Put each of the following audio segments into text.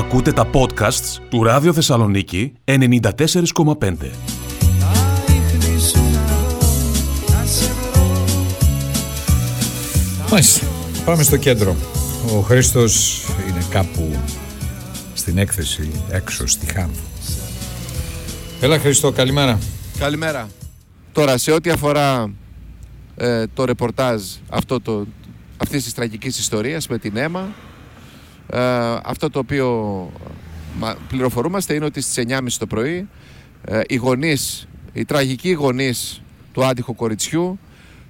Ακούτε τα podcasts του Ράδιο Θεσσαλονίκη 94,5. Μάλιστα. Πάμε στο κέντρο. Ο Χρήστος είναι κάπου στην έκθεση έξω στη Χάμ. Έλα Χρήστο, καλημέρα. Καλημέρα. Τώρα, σε ό,τι αφορά ε, το ρεπορτάζ αυτό το, αυτής της τραγικής ιστορίας με την αίμα, ε, αυτό το οποίο μα, πληροφορούμαστε είναι ότι στις 9.30 το πρωί ε, οι γονείς, οι τραγικοί γονείς του άτυχου κοριτσιού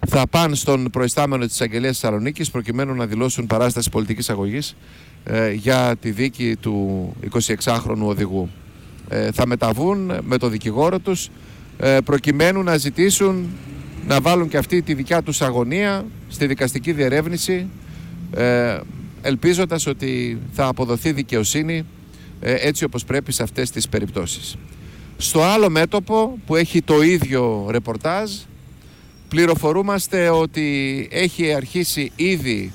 θα πάνε στον προϊστάμενο της Αγγελίας Θεσσαλονίκης προκειμένου να δηλώσουν παράσταση πολιτικής αγωγής ε, για τη δίκη του 26χρονου οδηγού. Ε, θα μεταβούν με το δικηγόρο τους ε, προκειμένου να ζητήσουν να βάλουν και αυτή τη δικιά τους αγωνία στη δικαστική διερεύνηση ε, ελπίζοντας ότι θα αποδοθεί δικαιοσύνη ε, έτσι όπως πρέπει σε αυτές τις περιπτώσεις. Στο άλλο μέτωπο που έχει το ίδιο ρεπορτάζ πληροφορούμαστε ότι έχει αρχίσει ήδη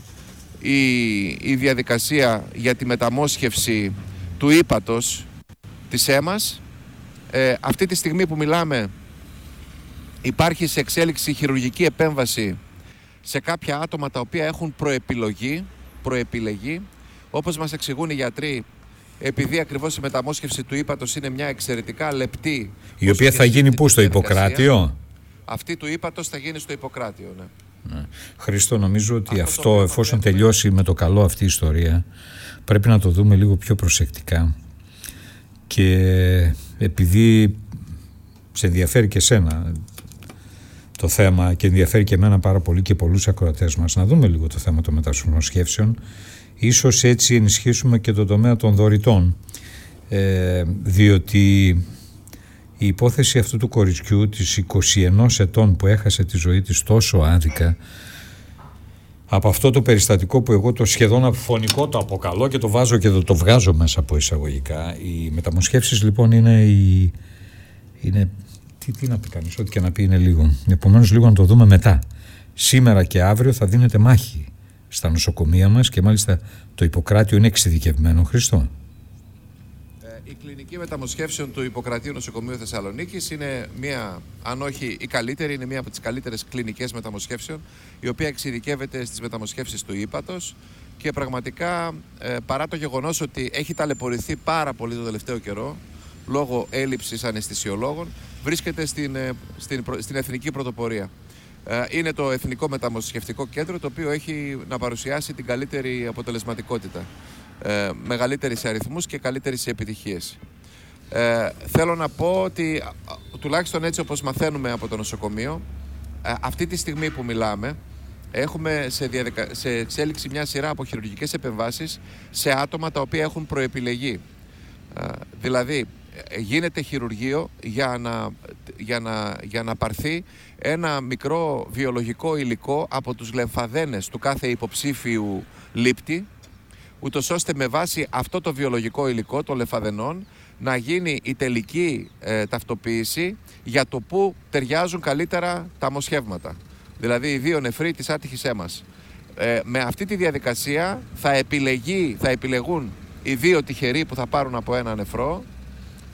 η, η διαδικασία για τη μεταμόσχευση του ύπατος της αίμας. Ε, αυτή τη στιγμή που μιλάμε υπάρχει σε εξέλιξη χειρουργική επέμβαση σε κάποια άτομα τα οποία έχουν προεπιλογή, προεπιλεγεί. Όπως μας εξηγούν οι γιατροί, επειδή ακριβώς η μεταμόσχευση του ύπατος είναι μια εξαιρετικά λεπτή... Η οποία θα γίνει πού στο Ιπποκράτιο; Αυτή του ύπατος θα γίνει στο Ιπποκράτιο, ναι. ναι. Χρήστο, νομίζω ότι αυτό, αυτό εφόσον τελειώσει με το καλό αυτή η ιστορία, πρέπει να το δούμε λίγο πιο προσεκτικά. Και επειδή σε ενδιαφέρει και σένα το θέμα και ενδιαφέρει και εμένα πάρα πολύ και πολλούς ακροατές μας. Να δούμε λίγο το θέμα των μετασχέσεων ίσως έτσι ενισχύσουμε και το τομέα των δωρητών. Ε, διότι η υπόθεση αυτού του κοριτσιού της 21 ετών που έχασε τη ζωή της τόσο άδικα από αυτό το περιστατικό που εγώ το σχεδόν φωνικό το αποκαλώ και το βάζω και το, το βγάζω μέσα από εισαγωγικά οι μεταμοσχεύσεις λοιπόν είναι, η, είναι τι, τι να πει κανείς, ό,τι και να πει είναι λίγο. Επομένως, λίγο να το δούμε μετά. Σήμερα και αύριο θα δίνεται μάχη στα νοσοκομεία μας και μάλιστα το Ιπποκράτιο είναι εξειδικευμένο. Χριστό. Ε, η κλινική μεταμοσχεύσεων του Ιπποκρατίου Νοσοκομείου Θεσσαλονίκης είναι μία, αν όχι η καλύτερη, είναι μία από τις καλύτερες κλινικές μεταμοσχεύσεων, η οποία εξειδικεύεται στις μεταμοσχεύσεις του ύπατο και πραγματικά ε, παρά το γεγονός ότι έχει ταλαιπωρηθεί πάρα πολύ το τελευταίο καιρό λόγω έλλειψης αναισθησιολόγων βρίσκεται στην, ε, στην, στην εθνική πρωτοπορία. Ε, είναι το Εθνικό Μεταμοσχευτικό Κέντρο το οποίο έχει να παρουσιάσει την καλύτερη αποτελεσματικότητα. Ε, μεγαλύτερης σε αριθμούς και καλύτερης σε επιτυχίες. Ε, θέλω να πω ότι τουλάχιστον έτσι όπως μαθαίνουμε από το νοσοκομείο αυτή τη στιγμή που μιλάμε έχουμε σε, διαδικα... σε εξέλιξη μια σειρά από χειρουργικές επεμβάσεις σε άτομα τα οποία έχουν προεπιλεγεί. δηλαδή γίνεται χειρουργείο για να, για, να, για να πάρθει ένα μικρό βιολογικό υλικό από τους λεμφαδένες του κάθε υποψήφιου λήπτη ούτως ώστε με βάση αυτό το βιολογικό υλικό των λεμφαδενών να γίνει η τελική ε, ταυτοποίηση για το πού ταιριάζουν καλύτερα τα μοσχεύματα. Δηλαδή οι δύο νεφροί της άτυχης έμας. Ε, με αυτή τη διαδικασία θα, επιλεγεί, θα επιλεγούν οι δύο τυχεροί που θα πάρουν από ένα νεφρό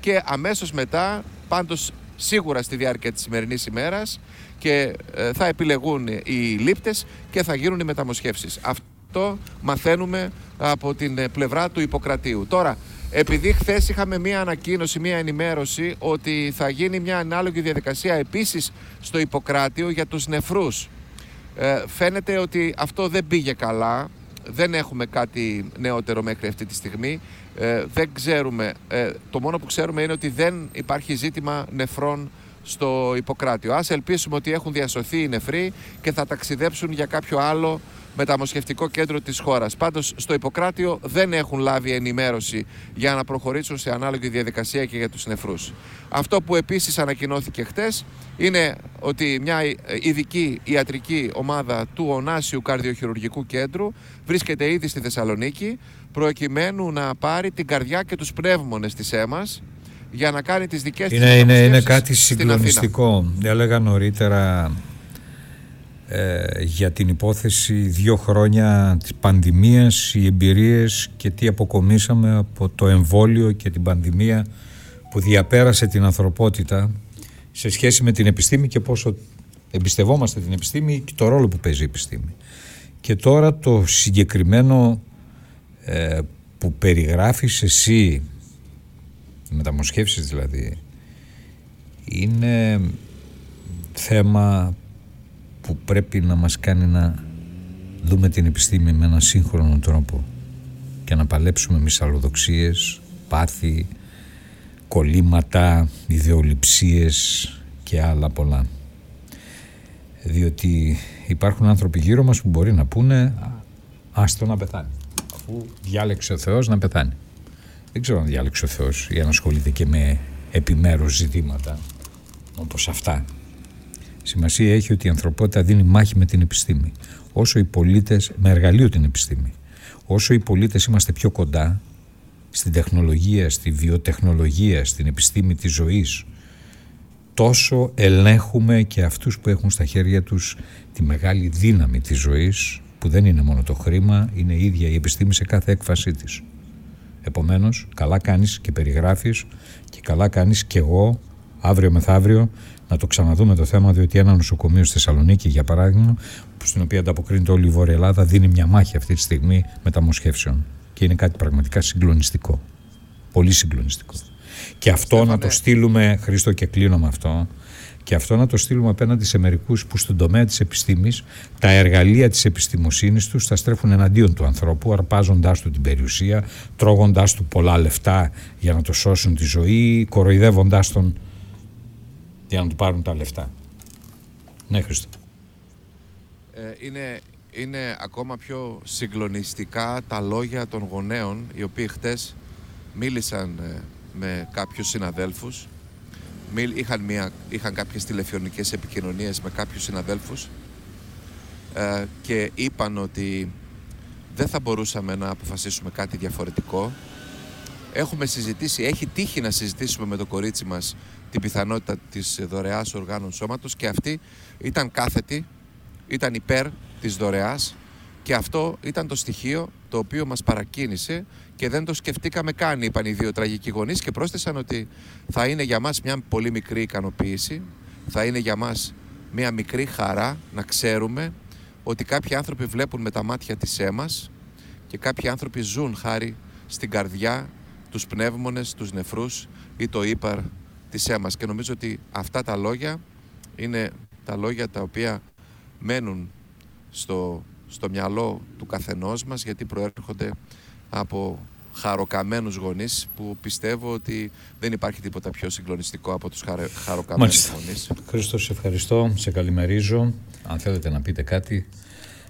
και αμέσως μετά, πάντως σίγουρα στη διάρκεια της σημερινής ημέρας και ε, θα επιλεγούν οι λήπτες και θα γίνουν οι μεταμοσχεύσεις. Αυτό μαθαίνουμε από την ε, πλευρά του Ιπποκρατίου. Τώρα, επειδή χθες είχαμε μία ανακοίνωση, μία ενημέρωση ότι θα γίνει μια ανάλογη διαδικασία επίσης στο Ιπποκράτιο για τους νεφρούς. Ε, φαίνεται ότι αυτό δεν πήγε καλά δεν έχουμε κάτι νεότερο μέχρι αυτή τη στιγμή. Ε, δεν ξέρουμε. Ε, το μόνο που ξέρουμε είναι ότι δεν υπάρχει ζήτημα νεφρών στο Ιπποκράτιο. Ας ελπίσουμε ότι έχουν διασωθεί οι νεφροί και θα ταξιδέψουν για κάποιο άλλο μεταμοσχευτικό κέντρο της χώρας. Πάντως στο Ιπποκράτιο δεν έχουν λάβει ενημέρωση για να προχωρήσουν σε ανάλογη διαδικασία και για τους νεφρούς. Αυτό που επίσης ανακοινώθηκε χτες είναι ότι μια ειδική ιατρική ομάδα του Ονάσιου Καρδιοχειρουργικού Κέντρου βρίσκεται ήδη στη Θεσσαλονίκη προκειμένου να πάρει την καρδιά και τους πνεύμονες της αίμας για να κάνει τις δικές είναι, της είναι, είναι κάτι συγκλονιστικό. Έλεγα νωρίτερα ε, για την υπόθεση δύο χρόνια της πανδημίας, οι εμπειρίες και τι αποκομίσαμε από το εμβόλιο και την πανδημία που διαπέρασε την ανθρωπότητα σε σχέση με την επιστήμη και πόσο εμπιστευόμαστε την επιστήμη και το ρόλο που παίζει η επιστήμη. Και τώρα το συγκεκριμένο ε, που περιγράφεις εσύ, μεταμοσχεύσεις δηλαδή, είναι θέμα που πρέπει να μας κάνει να δούμε την επιστήμη με έναν σύγχρονο τρόπο και να παλέψουμε μυσαλλοδοξίες, πάθη, κολλήματα, ιδεολειψίες και άλλα πολλά. Διότι υπάρχουν άνθρωποι γύρω μας που μπορεί να πούνε άστο να πεθάνει αφού διάλεξε ο Θεός να πεθάνει. Δεν ξέρω αν διάλεξε ο Θεός ή αν ασχολείται και με επιμέρους ζητήματα όπως αυτά. Σημασία έχει ότι η ανθρωπότητα δίνει μάχη με την επιστήμη. Όσο οι πολίτες, με εργαλείο την επιστήμη, όσο οι πολίτες είμαστε πιο κοντά στην τεχνολογία, στη βιοτεχνολογία, στην επιστήμη της ζωής, τόσο ελέγχουμε και αυτούς που έχουν στα χέρια τους τη μεγάλη δύναμη της ζωής, που δεν είναι μόνο το χρήμα, είναι η ίδια η επιστήμη σε κάθε έκφασή της. Επομένως, καλά κάνεις και περιγράφεις και καλά κάνεις και εγώ αύριο μεθαύριο να το ξαναδούμε το θέμα, διότι ένα νοσοκομείο στη Θεσσαλονίκη, για παράδειγμα, που στην οποία ανταποκρίνεται όλη η Βόρεια Ελλάδα, δίνει μια μάχη αυτή τη στιγμή μεταμοσχεύσεων. Και είναι κάτι πραγματικά συγκλονιστικό. Πολύ συγκλονιστικό. Και αυτό να το στείλουμε, Χρήστο, και κλείνω με αυτό, και αυτό να το στείλουμε απέναντι σε μερικούς που στον τομέα της επιστήμης τα εργαλεία της επιστημοσύνης τους θα στρέφουν εναντίον του ανθρώπου, αρπάζοντάς του την περιουσία, τρώγοντάς του πολλά λεφτά για να το σώσουν τη ζωή, κοροϊδεύοντάς τον για να του πάρουν τα λεφτά. Ναι, Χρήστο. Ε, είναι, είναι ακόμα πιο συγκλονιστικά τα λόγια των γονέων οι οποίοι χτες μίλησαν ε, με κάποιους συναδέλφους είχαν, μια, είχαν κάποιες τηλεφωνικές επικοινωνίες με κάποιους συναδέλφους ε, και είπαν ότι δεν θα μπορούσαμε να αποφασίσουμε κάτι διαφορετικό. Έχουμε συζητήσει, έχει τύχει να συζητήσουμε με το κορίτσι μας την πιθανότητα της δωρεάς οργάνων σώματος και αυτή ήταν κάθετη, ήταν υπέρ της δωρεάς και αυτό ήταν το στοιχείο το οποίο μας παρακίνησε και δεν το σκεφτήκαμε καν, είπαν οι δύο τραγικοί γονείς και πρόσθεσαν ότι θα είναι για μας μια πολύ μικρή ικανοποίηση, θα είναι για μας μια μικρή χαρά να ξέρουμε ότι κάποιοι άνθρωποι βλέπουν με τα μάτια της έμας και κάποιοι άνθρωποι ζουν χάρη στην καρδιά, τους πνεύμονες, τους νεφρούς ή το ύπαρ της έμας. Και νομίζω ότι αυτά τα λόγια είναι τα λόγια τα οποία μένουν στο, στο μυαλό του καθενός μας γιατί προέρχονται από χαροκαμένους γονείς που πιστεύω ότι δεν υπάρχει τίποτα πιο συγκλονιστικό από τους χαρε, χαροκαμένους Μάλιστα. γονείς. Χρήστος, σε ευχαριστώ, σε καλημερίζω. Αν θέλετε να πείτε κάτι,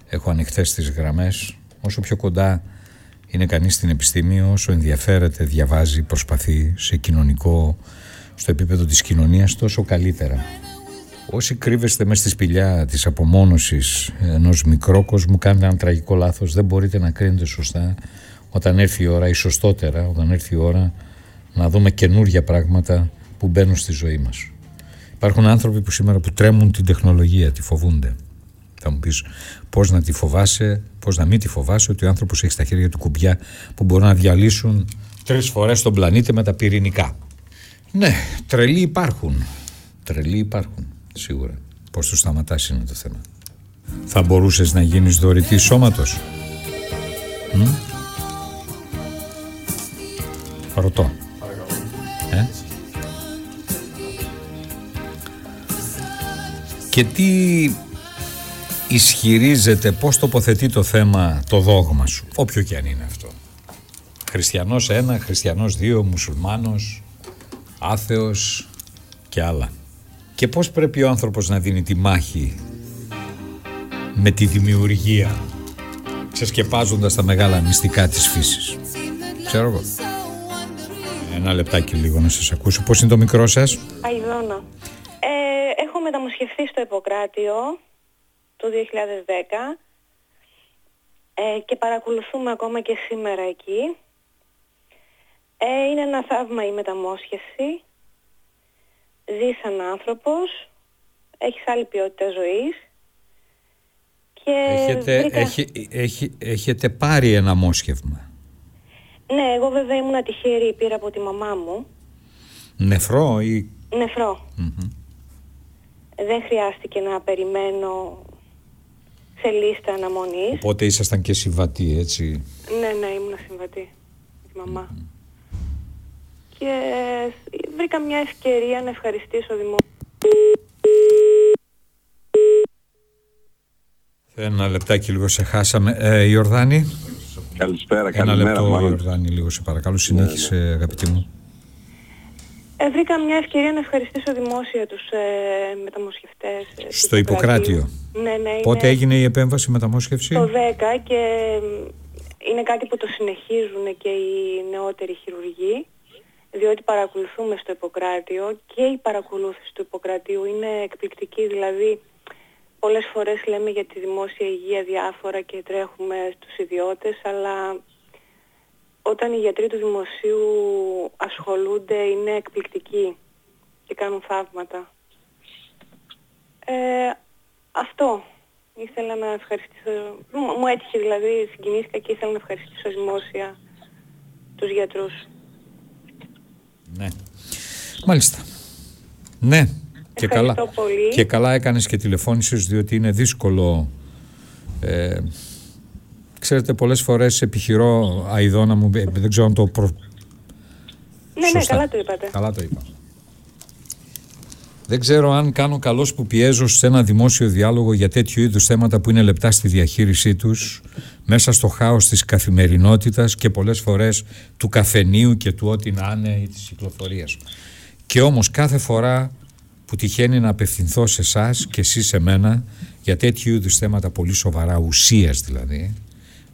έχω ανοιχτές τις γραμμές. Όσο πιο κοντά είναι κανείς στην επιστήμη, όσο ενδιαφέρεται, διαβάζει, προσπαθεί σε κοινωνικό, στο επίπεδο της κοινωνίας, τόσο καλύτερα. Όσοι κρύβεστε μέσα στη σπηλιά της απομόνωσης ενός μικρόκοσμου κάνετε ένα τραγικό λάθος, δεν μπορείτε να κρίνετε σωστά όταν έρθει η ώρα ή σωστότερα όταν έρθει η ώρα να δούμε καινούργια πράγματα που μπαίνουν στη ζωή μας. Υπάρχουν άνθρωποι που σήμερα που τρέμουν την τεχνολογία, τη φοβούνται. Θα μου πεις πώς να τη φοβάσαι, πώς να μην τη φοβάσαι ότι ο άνθρωπος έχει στα χέρια του κουμπιά που μπορούν να διαλύσουν τρεις φορές τον πλανήτη με τα πυρηνικά. Ναι, τρελοί υπάρχουν. Τρελοί υπάρχουν, σίγουρα. Πώς το σταματάς είναι το θέμα. Θα μπορούσες να γίνεις δωρητής σώματος. Ρωτώ. Ε; Και τι ισχυρίζεται, πώς τοποθετεί το θέμα το δόγμα σου, όποιο και αν είναι αυτό. Χριστιανός ένα, χριστιανός δύο, μουσουλμάνος, άθεος και άλλα. Και πώς πρέπει ο άνθρωπος να δίνει τη μάχη με τη δημιουργία, ξεσκεπάζοντας τα μεγάλα μυστικά της φύσης. Ξέρω εγώ. Ένα λεπτάκι λίγο να σας ακούσω. Πώς είναι το μικρό σας; Αϊδόνα. Ε, έχω μεταμοσχευθεί στο Ιπποκράτιο το 2010 ε, και παρακολουθούμε ακόμα και σήμερα εκεί. Ε, είναι ένα θαύμα η μεταμόσχευση. Ζεις σαν άνθρωπος, έχεις άλλη ποιότητα ζωής Και Έχετε, βρήκα... έχει, έχει, έχετε πάρει ένα μόσχευμα; Ναι, εγώ βέβαια ήμουν τυχερή, πήρα από τη μαμά μου. Νεφρό ή... Νεφρό. Δεν χρειάστηκε να περιμένω σε λίστα αναμονής. Οπότε ήσασταν και συμβατοί, έτσι; Ναι, ναι, ήμουν συμβατή με τη μαμά. Και βρήκα μια ευκαιρία να ευχαριστήσω δημόσια. Ένα λεπτάκι λίγο σε χάσαμε. Ε, Ιορδάνη. Καλησπέρα, Ένα καλημέρα. λεπτό, μάλλον. Ιορδάνη, λίγο σε παρακαλώ. Συνέχισε, αγαπητή μου. Ε, βρήκα μια ευκαιρία να ευχαριστήσω δημόσια τους ε, μεταμοσχευτές. ε, τους Στο Ιπποκράτιο. Ναι, ναι. Πότε είναι έγινε η επέμβαση μεταμόσχευση; Το 10 και μ, είναι κάτι που το συνεχίζουν και οι νεότεροι χειρουργοί διότι παρακολουθούμε στο Ιπποκράτιο και η παρακολούθηση του Ιπποκρατίου είναι εκπληκτική δηλαδή πολλές φορές λέμε για τη δημόσια υγεία διάφορα και τρέχουμε στους ιδιώτες αλλά όταν οι γιατροί του δημοσίου ασχολούνται είναι εκπληκτικοί και κάνουν θαύματα. Ε, αυτό. Ήθελα να ευχαριστήσω, μου μου έτυχε δηλαδή, συγκινήθηκα και ήθελα να ευχαριστήσω δημόσια τους γιατρούς. Ναι. Μάλιστα. Ναι. Και καλά, Ευχαριστώ πολύ. και καλά έκανες και τηλεφώνησες διότι είναι δύσκολο ε, ξέρετε πολλές φορές επιχειρώ αηδόνα μου ε, δεν ξέρω αν το προ... Ναι, ναι, Σωστά. καλά το είπατε. Καλά το είπα. Δεν ξέρω αν κάνω καλώς που πιέζω σε ένα δημόσιο διάλογο για τέτοιου είδους θέματα που είναι λεπτά στη διαχείρισή τους μέσα στο χάος της καθημερινότητας και πολλές φορές του καφενείου και του ό,τι να είναι ή της κυκλοφορίας. Και όμως κάθε φορά που τυχαίνει να απευθυνθώ σε εσάς και εσείς σε μένα για τέτοιου είδους θέματα πολύ σοβαρά, ουσίας δηλαδή,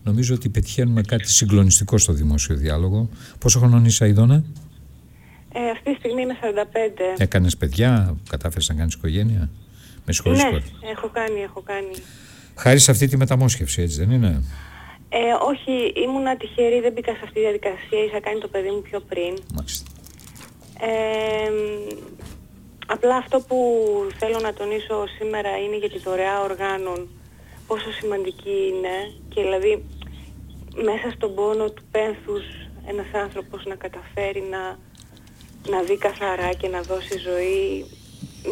νομίζω ότι πετυχαίνουμε κάτι συγκλονιστικό στο δημόσιο διάλογο. Πόσο χρονών είσαι Αιδώνα; Ε, αυτή τη στιγμή είμαι 45. Έκανες παιδιά, κατάφερες να κάνεις οικογένεια; Με συγχωρείς ναι, πολύ. έχω κάνει, έχω κάνει. Χάρη σε αυτή τη μεταμόσχευση, έτσι δεν είναι; Ε, όχι, ήμουνα τυχερή, δεν μπήκα σε αυτή τη διαδικασία, είχα κάνει το παιδί μου πιο πριν. Μάλιστα. Ε, μ, απλά αυτό που θέλω να τονίσω σήμερα είναι για τη δωρεά οργάνων πόσο σημαντική είναι και δηλαδή μέσα στον πόνο του πένθους ένας άνθρωπος να καταφέρει να, να δει καθαρά και να δώσει ζωή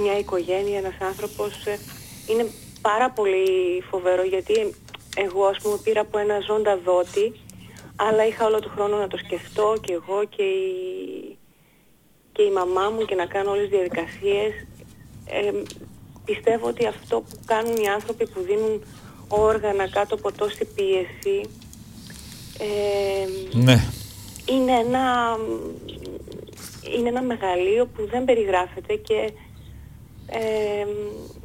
μια οικογένεια, ένας άνθρωπος ε, είναι πάρα πολύ φοβερό γιατί εγώ ας πούμε πήρα από ένα ζώντα δότη αλλά είχα όλο τον χρόνο να το σκεφτώ και εγώ και η, και η μαμά μου και να κάνω όλες τις διαδικασίες. Ε, πιστεύω ότι αυτό που κάνουν οι άνθρωποι που δίνουν όργανα κάτω από τόση πίεση ε, Ναι. είναι ένα, είναι ένα μεγαλείο που δεν περιγράφεται και ε,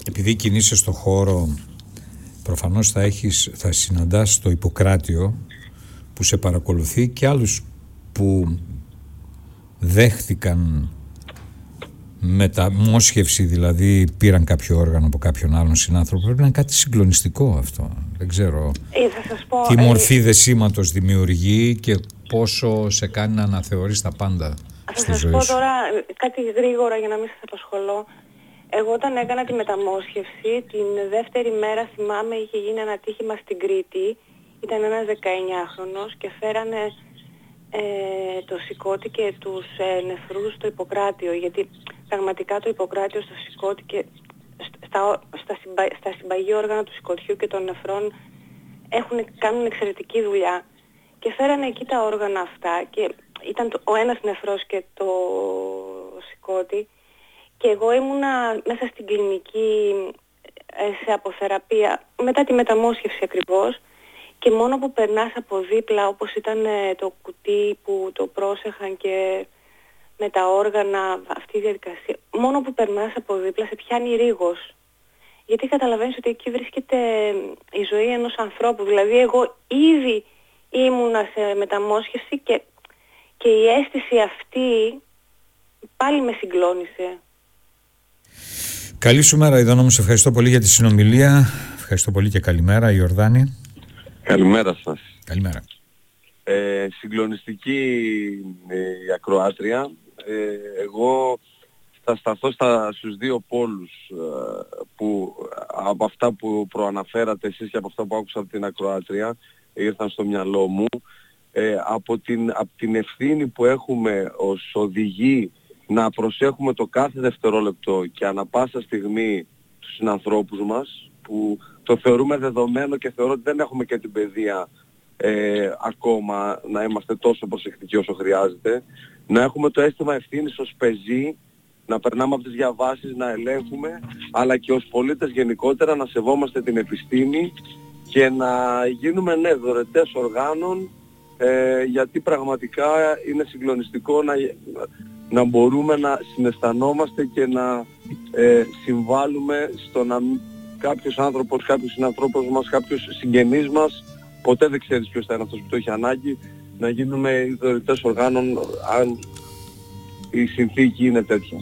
Επειδή κινείσαι στο χώρο, προφανώς θα, έχεις, θα συναντάς το Ιπποκράτιο που σε παρακολουθεί και άλλους που δέχτηκαν μεταμόσχευση, δηλαδή πήραν κάποιο όργανο από κάποιον άλλον συνάνθρωπο. Πρέπει να είναι κάτι συγκλονιστικό αυτό. Δεν ξέρω ε, θα σας πω... τι ε, μορφή δεσίματος δημιουργεί και πόσο σε κάνει να αναθεωρείς τα πάντα Θα στη σας ζωή πω σου. τώρα ε, κάτι γρήγορα για να μην σας απασχολώ. Εγώ όταν έκανα τη μεταμόσχευση, την δεύτερη μέρα θυμάμαι είχε γίνει ένα τύχημα στην Κρήτη. Ήταν ένας 19χρονος και φέρανε ε, το σηκώτη και τους ε, νεφρούς στο Ιπποκράτιο. Γιατί πραγματικά το Ιπποκράτιο στο σηκώτη και σ- στα, στα, συμπα, στα συμπαγή όργανα του σηκωτιού και των νεφρών έχουν, κάνουν εξαιρετική δουλειά. Και φέρανε εκεί τα όργανα αυτά και ήταν το, ο ένας νεφρός και το σηκώτη και εγώ ήμουνα μέσα στην κλινική ε, σε αποθεραπεία μετά τη μεταμόσχευση ακριβώς και μόνο που περνάς από δίπλα όπως ήταν ε, το κουτί που το πρόσεχαν και με τα όργανα αυτή η διαδικασία μόνο που περνάς από δίπλα σε πιάνει ρίγος γιατί καταλαβαίνεις ότι εκεί βρίσκεται η ζωή ενός ανθρώπου δηλαδή εγώ ήδη ήμουνα σε μεταμόσχευση και, και η αίσθηση αυτή πάλι με συγκλώνησε Καλή σου μέρα, Ιδώνα μου. Σε ευχαριστώ πολύ για τη συνομιλία. Ευχαριστώ πολύ και καλημέρα, Ιορδάνη. Καλημέρα σας. Καλημέρα. Ε, συγκλονιστική ε, η ακροάτρια. Ε, εγώ θα σταθώ στα, στους δύο πόλους ε, που από αυτά που προαναφέρατε εσείς και από αυτά που άκουσα από την ακροάτρια ήρθαν στο μυαλό μου ε, από, την, από την ευθύνη που έχουμε ως οδηγοί να προσέχουμε το κάθε δευτερόλεπτο και ανα πάσα στιγμή τους συνανθρώπους μας που το θεωρούμε δεδομένο και θεωρώ ότι δεν έχουμε και την παιδεία ε, ακόμα να είμαστε τόσο προσεκτικοί όσο χρειάζεται. Να έχουμε το αίσθημα ευθύνης ως πεζή, να περνάμε από τις διαβάσεις, να ελέγχουμε, αλλά και ως πολίτες γενικότερα να σεβόμαστε την επιστήμη και να γίνουμε ναι, δωρετές οργάνων, ε, γιατί πραγματικά είναι συγκλονιστικό να, να μπορούμε να συναισθανόμαστε και να ε, συμβάλλουμε στο να κάποιος άνθρωπος, κάποιος συνανθρώπος μας, κάποιος συγγενής μας, ποτέ δεν ξέρεις ποιος θα είναι αυτός που το έχει ανάγκη, να γίνουμε οι δωρητές οργάνων αν η συνθήκη είναι τέτοια.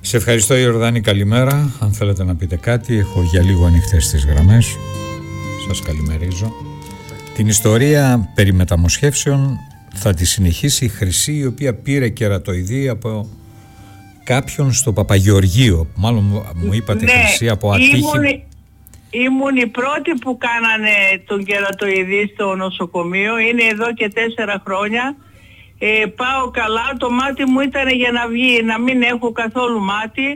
Σε ευχαριστώ Ιορδάνη, καλημέρα. Αν θέλετε να πείτε κάτι, έχω για λίγο ανοιχτές τις γραμμές. Σας καλημερίζω. Την ιστορία περί μεταμοσχεύσεων θα τη συνεχίσει η Χρυσή, η οποία πήρε κερατοειδή από κάποιον στο Παπαγεωργείο. Μάλλον μου είπατε ναι, Χρυσή από ατύχη. Ήμουν, η πρώτη που κάνανε τον κερατοειδή στο νοσοκομείο. Είναι εδώ και τέσσερα χρόνια. Ε, πάω καλά, το μάτι μου ήταν για να βγει, να μην έχω καθόλου μάτι.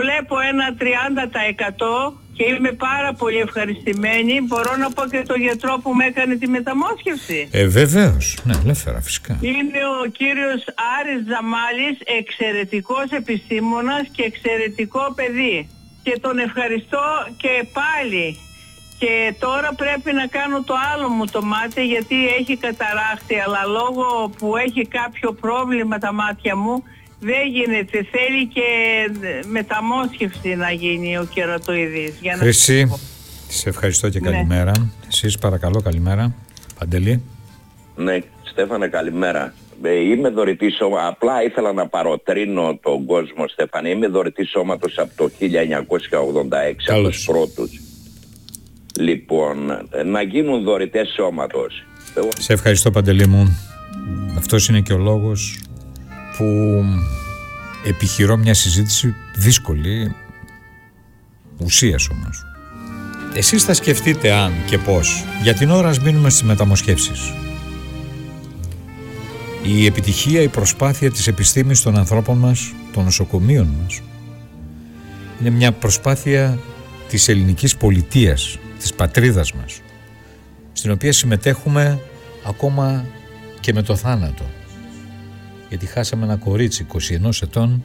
Βλέπω ένα 30% και είμαι πάρα πολύ ευχαριστημένη. Μπορώ να πω και το γιατρό που με έκανε τη μεταμόσχευση. Ε, βεβαίως. Ναι, ελεύθερα φυσικά. Είναι ο κύριος Άρης Ζαμάλης, εξαιρετικός επιστήμονας και εξαιρετικό παιδί. Και τον ευχαριστώ και πάλι. Και τώρα πρέπει να κάνω το άλλο μου το μάτι γιατί έχει καταράχτη αλλά λόγω που έχει κάποιο πρόβλημα τα μάτια μου δεν γίνεται. Θέλει και μεταμόσχευση να γίνει ο κερατοειδής. Για να... Χρυσή, σε ευχαριστώ και Ναι. καλημέρα. Εσείς παρακαλώ καλημέρα. Παντελή. Ναι, Στέφανε καλημέρα. Ε, Είμαι δωρητής σώμα, απλά ήθελα να παροτρύνω τον κόσμο Στέφανε. Είμαι δωρητής σώματος από το 1986, από Καλώς. τους πρώτους. Λοιπόν, ε, να γίνουν δωρητές σώματος. Εγώ Σε ευχαριστώ Παντελή μου. Αυτός είναι και ο λόγος που επιχειρώ μια συζήτηση δύσκολη, ουσίας όμως. Εσείς θα σκεφτείτε αν και πώς. Για την ώρα ας μείνουμε στις μεταμοσχεύσεις. Η επιτυχία, η προσπάθεια της επιστήμης των ανθρώπων μας, των νοσοκομείων μας, είναι μια προσπάθεια της ελληνικής πολιτείας, της πατρίδας μας, στην οποία συμμετέχουμε ακόμα και με το θάνατο. Γιατί χάσαμε ένα κορίτσι 21 ετών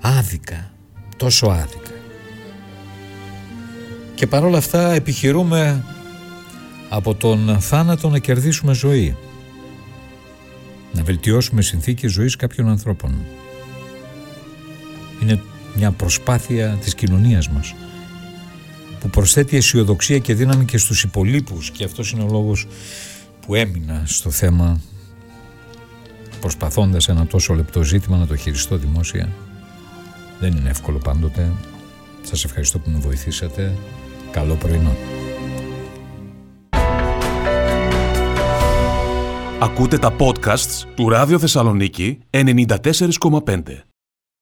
άδικα, τόσο άδικα. Και παρόλα αυτά επιχειρούμε από τον θάνατο να κερδίσουμε ζωή. Να βελτιώσουμε συνθήκες ζωής κάποιων ανθρώπων. Είναι μια προσπάθεια της κοινωνίας μας που προσθέτει αισιοδοξία και δύναμη και στους υπολείπους και αυτός είναι ο λόγος που έμεινα στο θέμα προσπαθώντας ένα τόσο λεπτό ζήτημα να το χειριστώ δημόσια. Δεν είναι εύκολο πάντοτε. Σας ευχαριστώ που με βοηθήσατε. Καλό πρωινό. Ακούτε τα podcasts του Ράδιο Θεσσαλονίκη 94,5.